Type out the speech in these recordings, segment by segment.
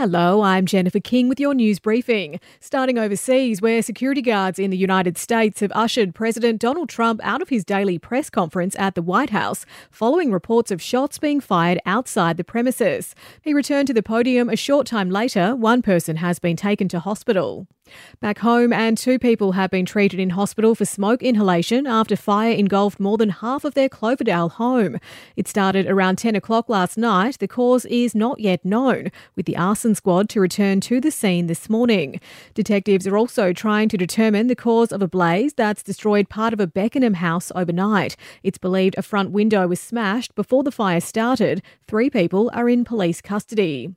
Hello, I'm Jennifer King with your news briefing. Starting overseas, where security guards in the United States have ushered President Donald Trump out of his daily press conference at the White House following reports of shots being fired outside the premises. He returned to the podium a short time later. One person has been taken to hospital. Back home, and two people have been treated in hospital for smoke inhalation after fire engulfed more than half of their Cloverdale home. It started around 10 o'clock last night. The cause is not yet known, with the arson squad to return to the scene this morning. Detectives are also trying to determine the cause of a blaze that's destroyed part of a Beckenham house overnight. It's believed a front window was smashed before the fire started. Three people are in police custody.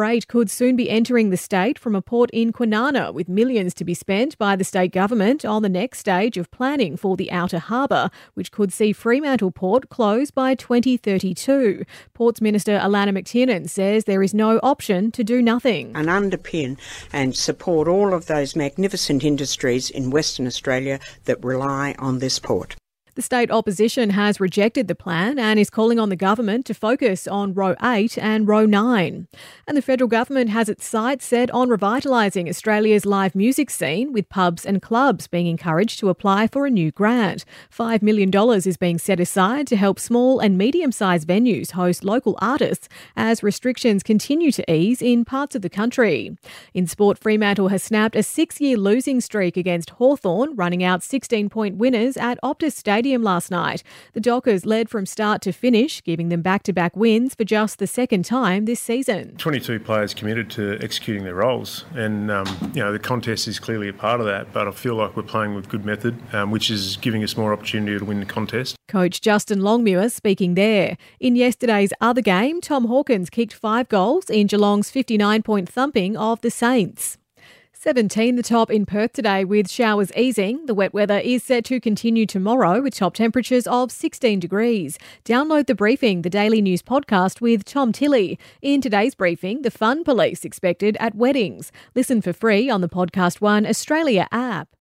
Freight could soon be entering the state from a port in Kwinana, with millions to be spent by the state government on the next stage of planning for the outer harbour, which could see Fremantle Port close by 2032. Ports Minister Alannah MacTiernan says there is no option to do nothing. And underpin and support all of those magnificent industries in Western Australia that rely on this port. The state opposition has rejected the plan and is calling on the government to focus on Roe 8 and Roe 9. And the federal government has its sights set on revitalising Australia's live music scene, with pubs and clubs being encouraged to apply for a new grant. $5 million is being set aside to help small and medium sized venues host local artists as restrictions continue to ease in parts of the country. In sport, Fremantle has snapped a six year losing streak against Hawthorn, running out 16 point winners at Optus Stadium. Stadium last night. The Dockers led from start to finish, giving them back to back wins for just the second time this season. 22 players committed to executing their roles, and um, you know the contest is clearly a part of that. But I feel like we're playing with good method, um, which is giving us more opportunity to win the contest. Coach Justin Longmuir speaking there. In yesterday's other game, Tom Hawkins kicked five goals in Geelong's 59 point thumping of the Saints. 17 the top in Perth today with showers easing. The wet weather is set to continue tomorrow with top temperatures of 16 degrees. Download the briefing, the daily news podcast with Tom Tilley. In today's briefing, the fun police expected at weddings. Listen for free on the Podcast One Australia app.